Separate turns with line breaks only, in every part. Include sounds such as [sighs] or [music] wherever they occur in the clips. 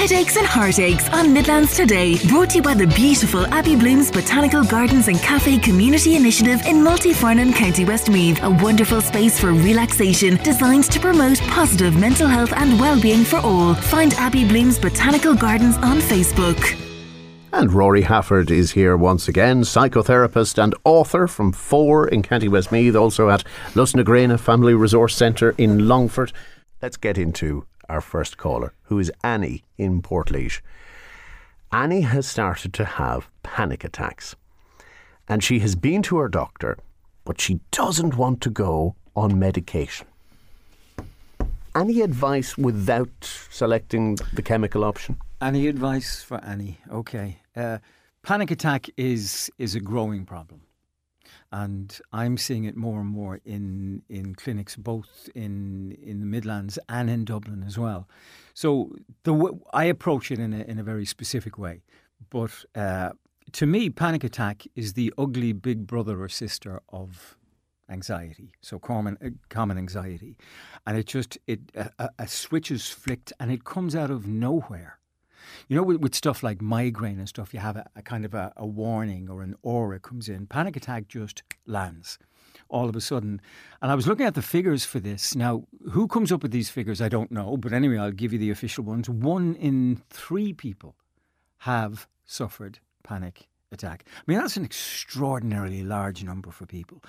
Headaches and heartaches on Midlands Today. Brought to you by the beautiful Abbey Blooms Botanical Gardens and Cafe Community Initiative in Multyfarnham, County Westmeath. A wonderful space for relaxation designed to promote positive mental health and well-being for all. Find Abbey Blooms Botanical Gardens on Facebook.
And Rory Hafford is here once again, psychotherapist and author from Fore in County Westmeath, also at Lus na Gréine Family Resource Centre in Longford. Let's get into our first caller, who is Annie in Portlaoise. Annie has started to have panic attacks. And she has been to her doctor, but she doesn't want to go on medication. Any advice without selecting the chemical option?
Any advice for Annie? Okay. Uh, panic attack is is a growing problem, and I'm seeing it more and more in in clinics, both in in the Midlands and in Dublin as well. So the w- I approach it in a in a very specific way, but uh, to me, panic attack is the ugly big brother or sister of anxiety. So common uh, common anxiety, and it just it a, a switch is flicked and it comes out of nowhere you know, with, with stuff like migraine and stuff, you have a, a kind of a, a warning or an aura comes in. Panic attack just lands all of a sudden. And I was looking at the figures for this. Now, who comes up with these figures, I don't know. But anyway, I'll give you the official ones. One in three people have suffered panic attack. I mean, that's an extraordinarily large number for people.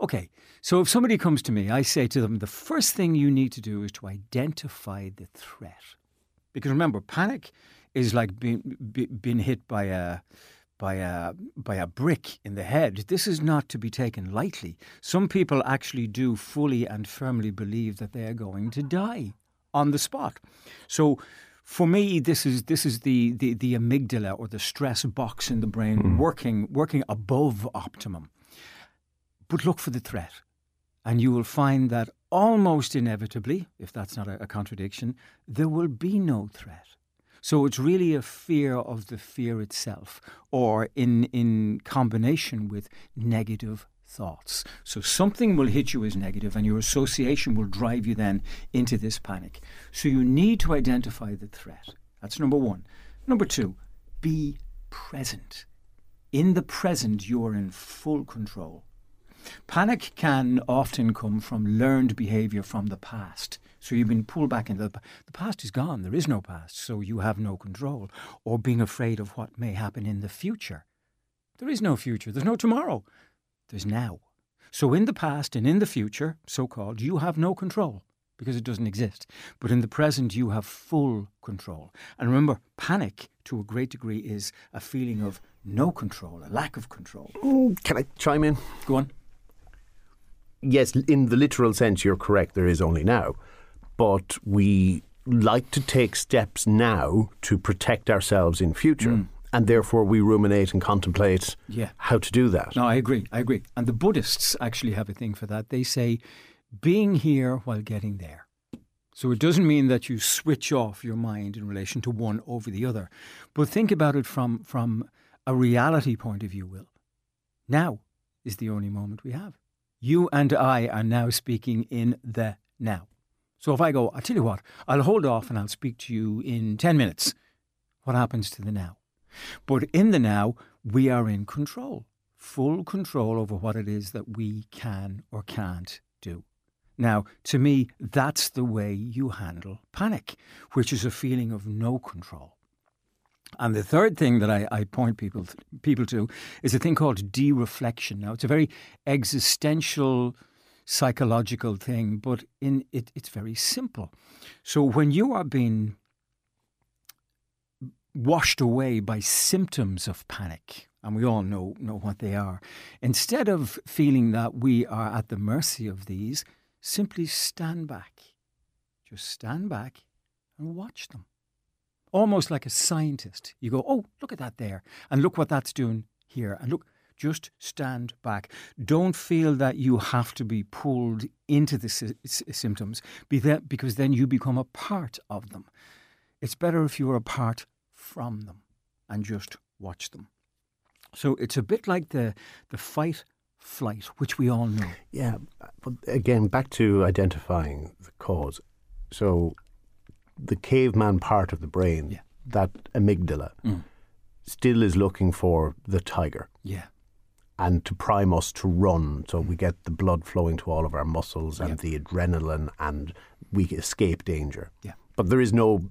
Okay, so if somebody comes to me, I say to them, the first thing you need to do is to identify the threat. Because remember, panic is like being being hit by a by a by a brick in the head. This is not to be taken lightly. Some people actually do fully and firmly believe that they are going to die on the spot. So for me, this is this is the, the, the amygdala or the stress box in the brain mm. working working above optimum. But look for the threat, and you will find that almost inevitably, if that's not a, a contradiction, there will be no threat. So it's really a fear of the fear itself, or in, in combination with negative thoughts. So something will hit you as negative, and your association will drive you then into this panic. So you need to identify the threat. That's number one. Number two, be present. In the present, you are in full control. Panic can often come from learned behavior from the past. So you've been pulled back into the, the past is gone. There is no past, so you have no control. Or being afraid of what may happen in the future. There is no future. There's no tomorrow. There's now. So in the past and in the future, so called, you have no control because it doesn't exist. But in the present, you have full control. And remember, panic to a great degree is a feeling of no control, a lack of control.
Mm, can I chime in?
Go on.
Yes, in the literal sense, you're correct. There is only now but we like to take steps now to protect ourselves in future. Mm. And therefore, we ruminate and contemplate yeah. how to do that.
No, I agree. I agree. And the Buddhists actually have a thing for that. They say, being here while getting there. So it doesn't mean that you switch off your mind in relation to one over the other, but think about it from, from a reality point of view, Will. Now is the only moment we have. You and I are now speaking in the now. So if I go, I'll tell you what, I'll hold off and I'll speak to you in 10 minutes, what happens to the now? But in the now, we are in control, full control over what it is that we can or can't do. Now, to me, that's the way you handle panic, which is a feeling of no control. And the third thing that I, I point people people to is a thing called de-reflection. Now, it's a very existential psychological thing, but in it, it's very simple. So when you are being washed away by symptoms of panic, and we all know know what they are, instead of feeling that we are at the mercy of these, simply stand back. Just stand back and watch them. Almost like a scientist. You go, oh, look at that there, and look what that's doing here, and look, just stand back. Don't feel that you have to be pulled into the sy- symptoms because then you become a part of them. It's better if you're apart from them and just watch them. So it's a bit like the, the fight flight, which we all know.
Yeah, but again, back to identifying the cause. So the caveman part of the brain, yeah. that amygdala mm. still is looking for the tiger
Yeah.
and to prime us to run so we mm. get the blood flowing to all of our muscles and the adrenaline and we escape danger.
Yeah.
But there is no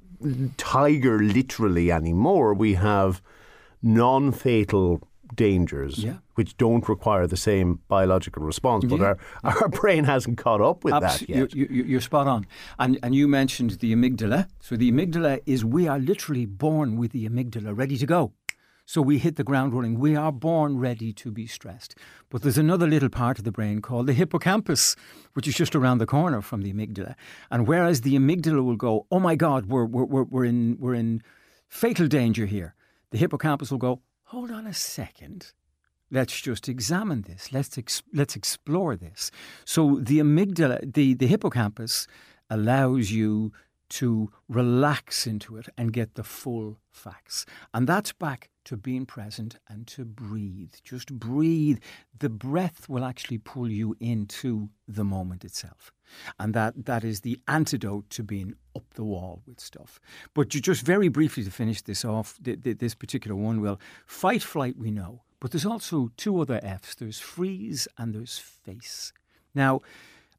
tiger literally anymore. We have non fatal dangers
Yeah.
Which don't require the same biological response. But
Yeah.
our, our [laughs] brain hasn't caught up with
Abs-
that yet.
You, you, you're spot on. And, and you mentioned the amygdala. So the amygdala is we are literally born with the amygdala ready to go. So we hit the ground running. We are born ready to be stressed. But there's another little part of the brain called the hippocampus, which is just around the corner from the amygdala. And whereas the amygdala will go, oh my God, we're, we're, we're, we're, in, we're in fatal danger here, the hippocampus will go, hold on a second let's just examine this. Let's ex- let's explore this. So the amygdala, the the hippocampus, allows you to relax into it and get the full facts, and that's back to being present and to breathe. Just breathe. The breath will actually pull you into the moment itself. And that, that is the antidote to being up the wall with stuff. But you just very briefly to finish this off, th- th- this particular one, will fight, flight, we know. But there's also two other F's there's freeze and there's face. Now,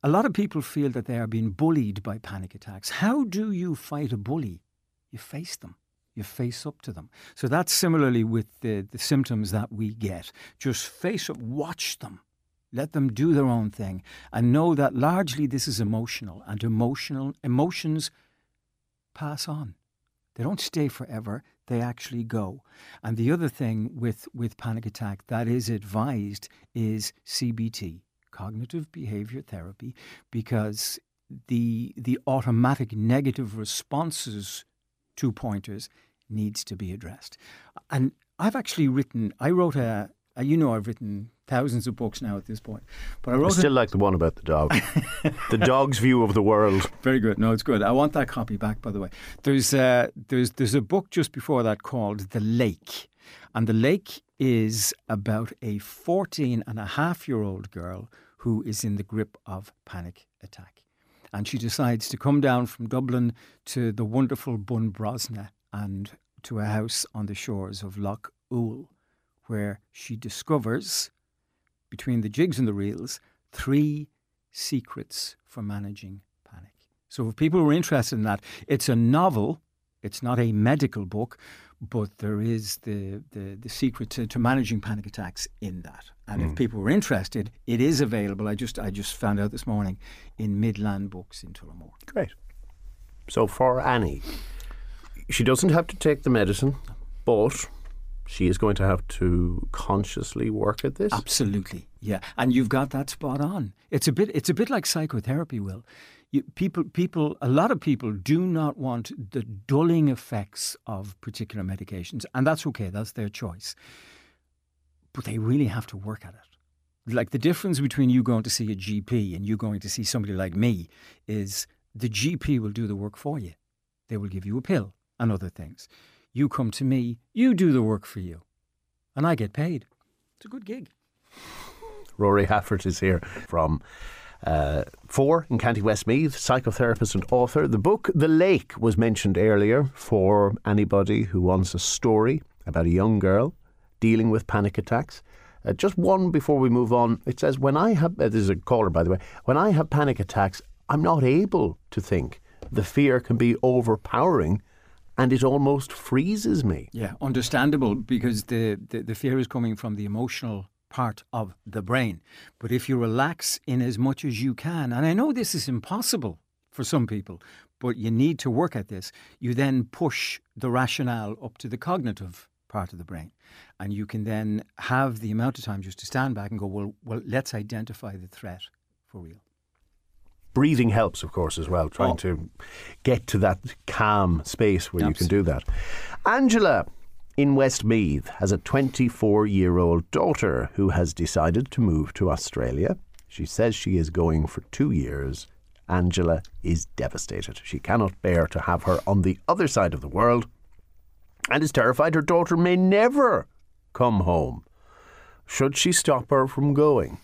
a lot of people feel that they are being bullied by panic attacks. How do you fight a bully? You face them. You face up to them. So that's similarly with the, the symptoms that we get. Just face up, watch them. Let them do their own thing and know that largely this is emotional and emotional emotions pass on. They don't stay forever, they actually go. And the other thing with, with panic attack that is advised is CBT, cognitive behavior therapy, because the the automatic negative responses to pointers needs to be addressed. And I've actually written I wrote a, you know I've written thousands of books now at this point. But I
I
wrote a,
still like the one about the dog. the dog's view of the world. [laughs]
very good. No, it's good. I want that copy back, by the way. There's uh, there's there's a book just before that called The Lake, and The Lake is about a 14 and a half year old girl who is in the grip of panic attack, and she decides to come down from Dublin to the wonderful Bunbrosna and to a house on the shores of Lough Owel, where she discovers between the jigs and the reels three secrets for managing panic. So, if people are interested in that, it's a novel. It's not a medical book, but there is the, the, the secret to, to managing panic attacks in that. And if mm. people were interested, it is available. I just I just found out this morning in Midland Books in Tullamore.
Great. So for Annie, she doesn't have to take the medicine, but she is going to have to consciously work at this.
Absolutely, yeah, and you've got that spot on. It's a bit, it's a bit like psychotherapy. Will you, people, people, a lot of people do not want the dulling effects of particular medications, and that's okay. That's their choice, but they really have to work at it. Like the difference between you going to see a GP and you going to see somebody like me is the GP will do the work for you. They will give you a pill and other things. You come to me, you do the work for you, and I get paid. It's a good gig.
Rory Hafford is here from uh, Fore in County Westmeath, psychotherapist and author. The book The Lake was mentioned earlier for anybody who wants a story about a young girl dealing with panic attacks. Uh, just one before we move on. It says, When I have, uh, this is a caller by the way, when I have panic attacks, I'm not able to think. The fear can be overpowering and it almost freezes me.
Yeah, understandable because the, the, the fear is coming from the emotional part of the brain. But if you relax in as much as you can, and I know this is impossible for some people, but you need to work at this, you then push the rationale up to the cognitive part of the brain. And you can then have the amount of time just to stand back and go, well, well let's identify the threat for real.
Breathing helps, of course, as well, trying
Oh.
to get to that calm space where you can do that. Angela in Westmeath has a 24 year old daughter who has decided to move to Australia. She says she is going for two years. Angela is devastated. She cannot bear to have her on the other side of the world and is terrified her daughter may never come home. Should she stop her from going?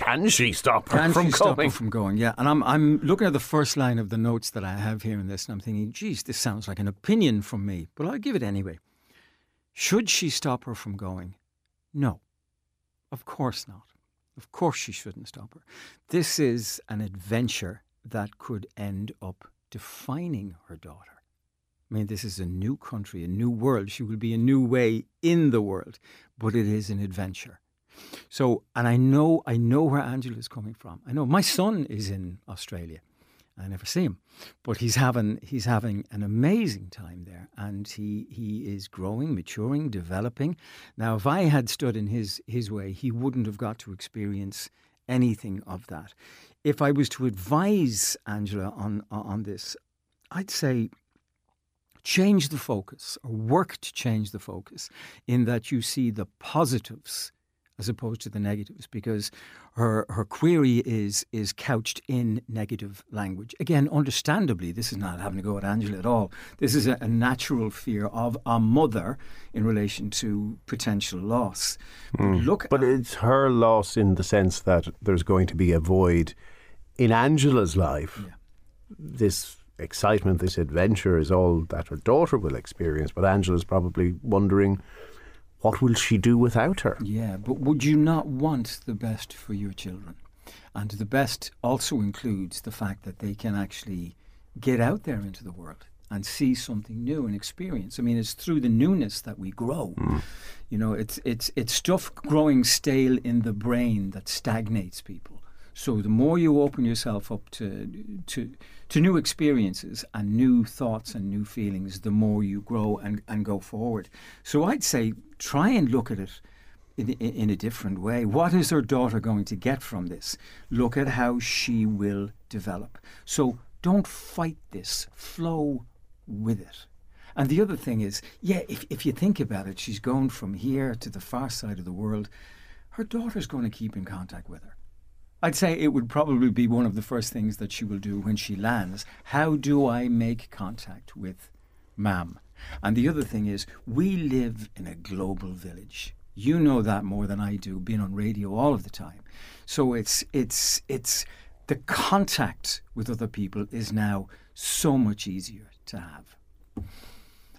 Can she stop her
Can
from
she stop her from going? Yeah, and I'm I'm looking at the first line of the notes that I have here in this, and I'm thinking, geez, this sounds like an opinion from me, but I'll give it anyway. Should she stop her from going? No, of course not. Of course she shouldn't stop her. This is an adventure that could end up defining her daughter. I mean, this is a new country, a new world. She will be a new way in the world, but it is an adventure. So, and I know, I know where Angela's coming from. I know my son is in Australia. I never see him, but he's having he's having an amazing time there, and he he is growing, maturing, developing. Now, if I had stood in his his way, he wouldn't have got to experience anything of that. If I was to advise Angela on on this, I'd say change the focus or work to change the focus in that you see the positives as opposed to the negatives because her her query is is couched in negative language. Again understandably this is not having to go at Angela at all. This is a, a natural fear of a mother in relation to potential loss. But hmm. look
But it's her loss in the sense that there's going to be a void in Angela's life. This excitement, this adventure is all that her daughter will experience, but Angela's probably wondering what will she do without her?
Yeah, but would you not want the best for your children? And the best also includes the fact that they can actually get out there into the world and see something new and experience. I mean, it's through the newness that we grow. Mm. You know, it's it's it's stuff growing stale in the brain that stagnates people. So the more you open yourself up to to to new experiences and new thoughts and new feelings, the more you grow and, and go forward. So I'd say try and look at it in, in, a different way. What is her daughter going to get from this? Look at how she will develop. So don't fight this. Flow with it. And the other thing is, yeah, if, if you think about it, she's going from here to the far side of the world. Her daughter's going to keep in contact with her. I'd say it would probably be one of the first things that she will do when she lands. How do I make contact with Mam? And the other thing is, we live in a global village. You know that more than I do, being on radio all of the time. So it's it's it's the contact with other people is now so much easier to have.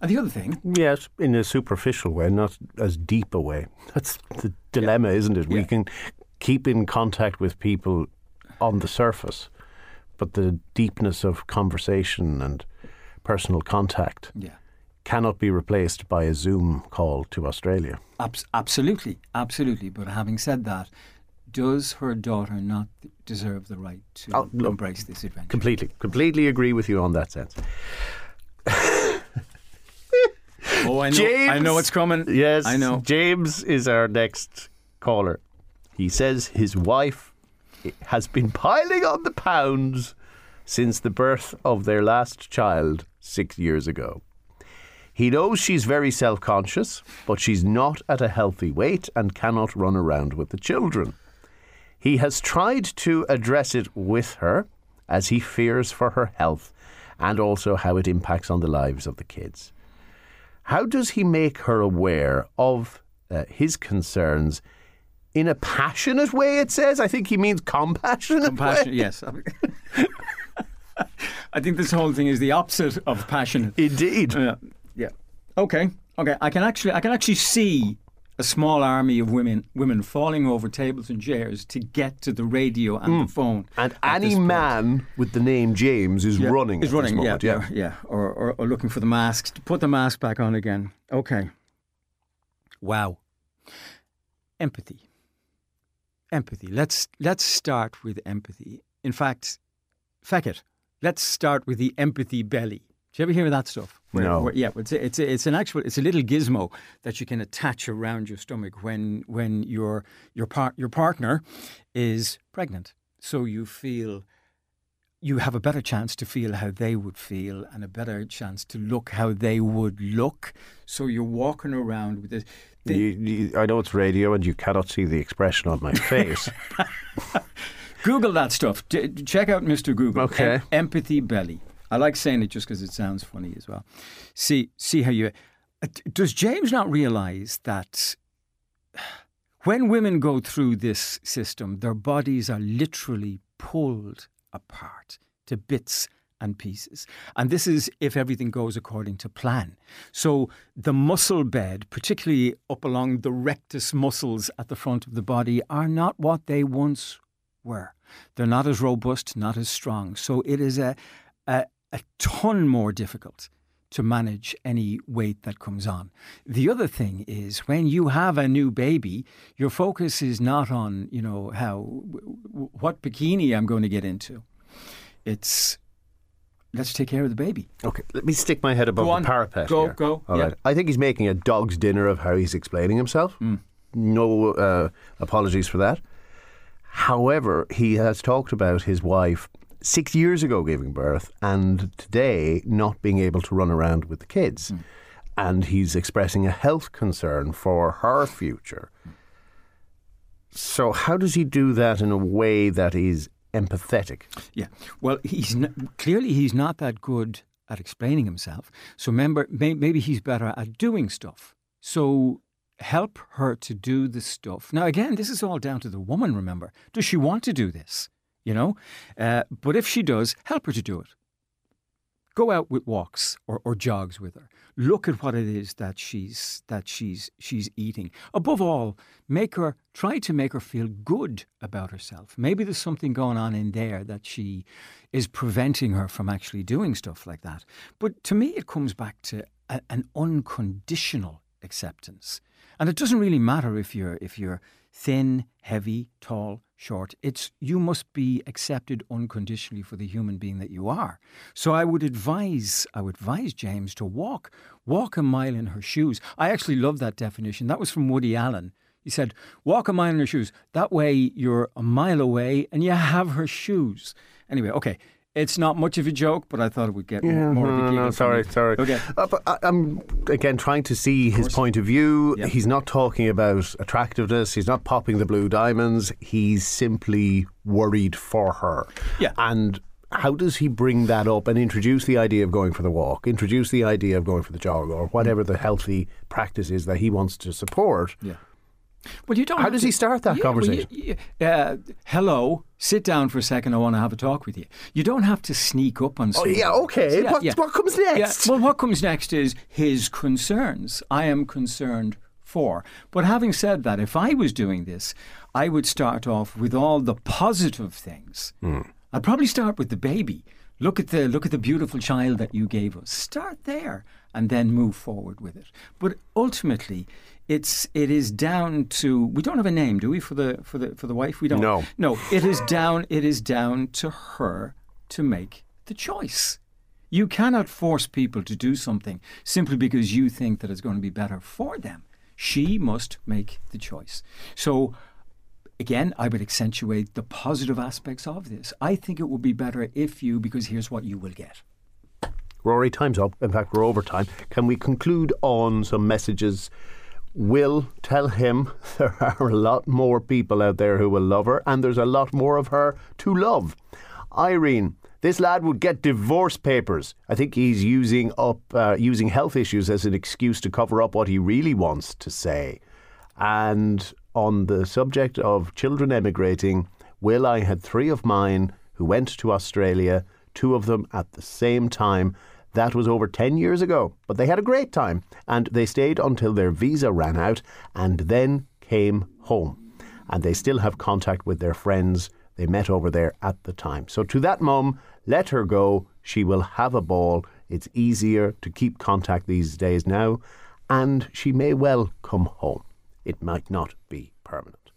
And the other thing,
Yes, in a superficial way, not as deep a way. That's the dilemma, isn't it? We
Yeah.
can keep in contact with people on the surface, but the deepness of conversation and personal contact
yeah,
cannot be replaced by a Zoom call to Australia.
abs- absolutely, absolutely. But having said that, does her daughter not deserve the right to
Oh, look,
embrace this adventure?
Completely, completely agree with you on that sense. [laughs]
Oh, I know,
James!
I know it's coming.
Yes,
I know.
James is our next caller. He says his wife has been piling on the pounds since the birth of their last child six years ago. He knows she's very self conscious, but she's not at a healthy weight and cannot run around with the children. He has tried to address it with her as he fears for her health and also how it impacts on the lives of the kids. How does he make her aware of uh, his concerns in a passionate way? It says. I think he means compassionate.
Compassion,
way.
yes. [laughs] I think this whole thing is the opposite of passionate.
Indeed.
Yeah. Yeah. Okay. Okay. I can actually I can actually see a small army of women women falling over tables and chairs to get to the radio and the mm. phone.
and any man with the name James is
Yeah,
running.
Is
at
running.
moment,
yeah, yeah. Yeah. Or, or or looking for the mask to put the mask back on again. Okay. Wow. Empathy. Empathy. Let's let's start with empathy. In fact, feck it. Let's start with the empathy belly. Do you ever hear of that stuff?
No.
yeah, it's a, it's a, it's an actual it's a little gizmo that you can attach around your stomach when when your your part your partner is pregnant. So you feel you have a better chance to feel how they would feel and a better chance to look how they would look. So you're walking around with this.
You, you, I know it's radio and you cannot see the expression on my face. [laughs]
Google that stuff. D- check out Mr. Google.
Okay.
Em- empathy belly. I like saying it just because it sounds funny as well. See, see how you. Uh, Does James not realise that [sighs] when women go through this system, their bodies are literally pulled apart to bits and pieces. And this is if everything goes according to plan. So the muscle bed, particularly up along the rectus muscles at the front of the body, are not what they once were. They're not as robust, not as strong. So it is a, a, a ton more difficult to manage any weight that comes on. The other thing is when you have a new baby, your focus is not on, you know, how what bikini I'm going to get into. It's let's take care of the baby.
Okay, let me stick my head above
Go on.
the parapet.
Go,
here.
go,
All
yeah.
right. I think he's making a dog's dinner of how he's explaining himself.
Hmm.
No uh, apologies for that. However, he has talked about his wife six years ago giving birth and today not being able to run around with the kids.
Hmm.
And he's expressing a health concern for her future. So, how does he do that in a way that is empathetic?
Yeah. Well, he's n- clearly he's not that good at explaining himself. So remember, may- maybe he's better at doing stuff. So help her to do the stuff. Now, again, this is all down to the woman. Remember, does she want to do this? You know, uh, but if she does, help her to do it. Go out with walks or, or jogs with her. Look at what it is that she's that she's she's eating. Above all, make her try to make her feel good about herself. Maybe there's something going on in there that she is preventing her from actually doing stuff like that. But to me, it comes back to a, an unconditional acceptance, and it doesn't really matter if you're if you're thin, heavy, tall, short. It's you must be accepted unconditionally for the human being that you are. So I would advise I would advise James to walk walk a mile in her shoes. I actually love that definition. That was from Woody Allen. He said, "Walk a mile in her shoes. That way you're a mile away and you have her shoes." Anyway, okay. It's not much of a joke, but I thought it would get
Yeah,
more of a
no, no,
giggle
no,
from
sorry, sorry.
Okay.
Uh, but I, I'm again trying to see his point of view.
Yep.
He's not talking about attractiveness. He's not popping the blue diamonds. He's simply worried for her.
Yeah.
And how does he bring that up and introduce the idea of going for the walk, introduce the idea of going for the jog, or whatever the healthy practice is that he wants to support?
Yeah. Well, you don't.
How does
to-
he start that
Yeah, well,
conversation?
you- you- uh, hello, sit down for a second. I want to have a talk with you. You don't have to sneak up on.
Oh yeah, okay.
Yeah,
what,
yeah.
what comes next?
Well, what comes next is his concerns. I am concerned for. But having said that, if I was doing this, I would start off with all the positive things. I'd probably start with the baby. Look at the look at the beautiful child that you gave us. Start there and then move forward with it. But ultimately, it's it is down to we don't have a name, do we, for the for the for the wife? We don't.
No.
No, it is down it is down to her to make the choice. You cannot force people to do something simply because you think that it's going to be better for them. She must make the choice. So, again, I would accentuate the positive aspects of this. I think it would be better if you, because here's what you will get.
Rory, time's up. In fact, we're over time. Can we conclude on some messages? Will tell him [laughs] there are a lot more people out there who will love her, and there's a lot more of her to love. Irene, this lad would get divorce papers. I think he's using up uh, using health issues as an excuse to cover up what he really wants to say. And on the subject of children emigrating, Will, I had three of mine who went to Australia, two of them at the same time. That was over 10 years ago, but they had a great time and they stayed until their visa ran out and then came home. And they still have contact with their friends they met over there at the time. So, to that mum, let her go. She will have a ball. It's easier to keep contact these days now, and she may well come home. It might not be permanent.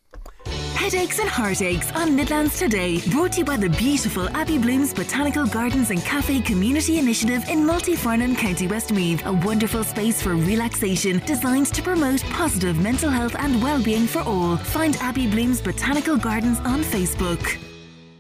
Headaches and heartaches on Midlands Today, brought to you by the beautiful Abbey Blooms Botanical Gardens and Cafe Community Initiative in Multyfarnham, County Westmeath. A wonderful space for relaxation designed to promote positive mental health and well-being for all. Find Abbey Blooms Botanical Gardens on Facebook.